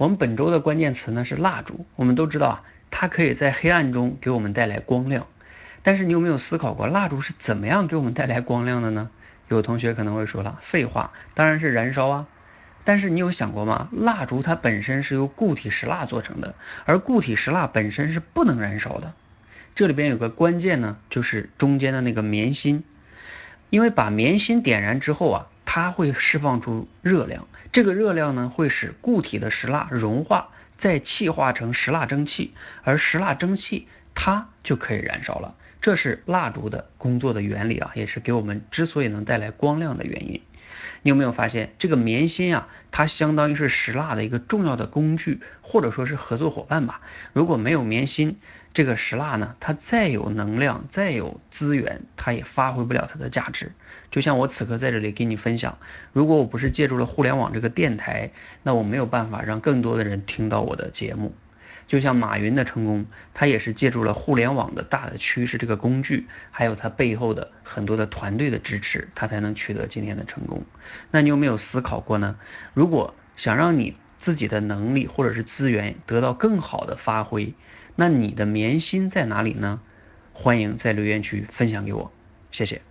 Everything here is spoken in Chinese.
我们本周的关键词呢是蜡烛。我们都知道啊，它可以在黑暗中给我们带来光亮。但是你有没有思考过，蜡烛是怎么样给我们带来光亮的呢？有同学可能会说了，废话，当然是燃烧啊。但是你有想过吗？蜡烛它本身是由固体石蜡做成的，而固体石蜡本身是不能燃烧的。这里边有个关键呢，就是中间的那个棉芯，因为把棉芯点燃之后啊。它会释放出热量，这个热量呢会使固体的石蜡融化，再气化成石蜡蒸汽，而石蜡蒸汽它就可以燃烧了。这是蜡烛的工作的原理啊，也是给我们之所以能带来光亮的原因。你有没有发现这个棉芯啊？它相当于是石蜡的一个重要的工具，或者说是合作伙伴吧。如果没有棉芯，这个石蜡呢，它再有能量，再有资源，它也发挥不了它的价值。就像我此刻在这里给你分享，如果我不是借助了互联网这个电台，那我没有办法让更多的人听到我的节目。就像马云的成功，他也是借助了互联网的大的趋势这个工具，还有他背后的很多的团队的支持，他才能取得今天的成功。那你有没有思考过呢？如果想让你自己的能力或者是资源得到更好的发挥，那你的棉心在哪里呢？欢迎在留言区分享给我，谢谢。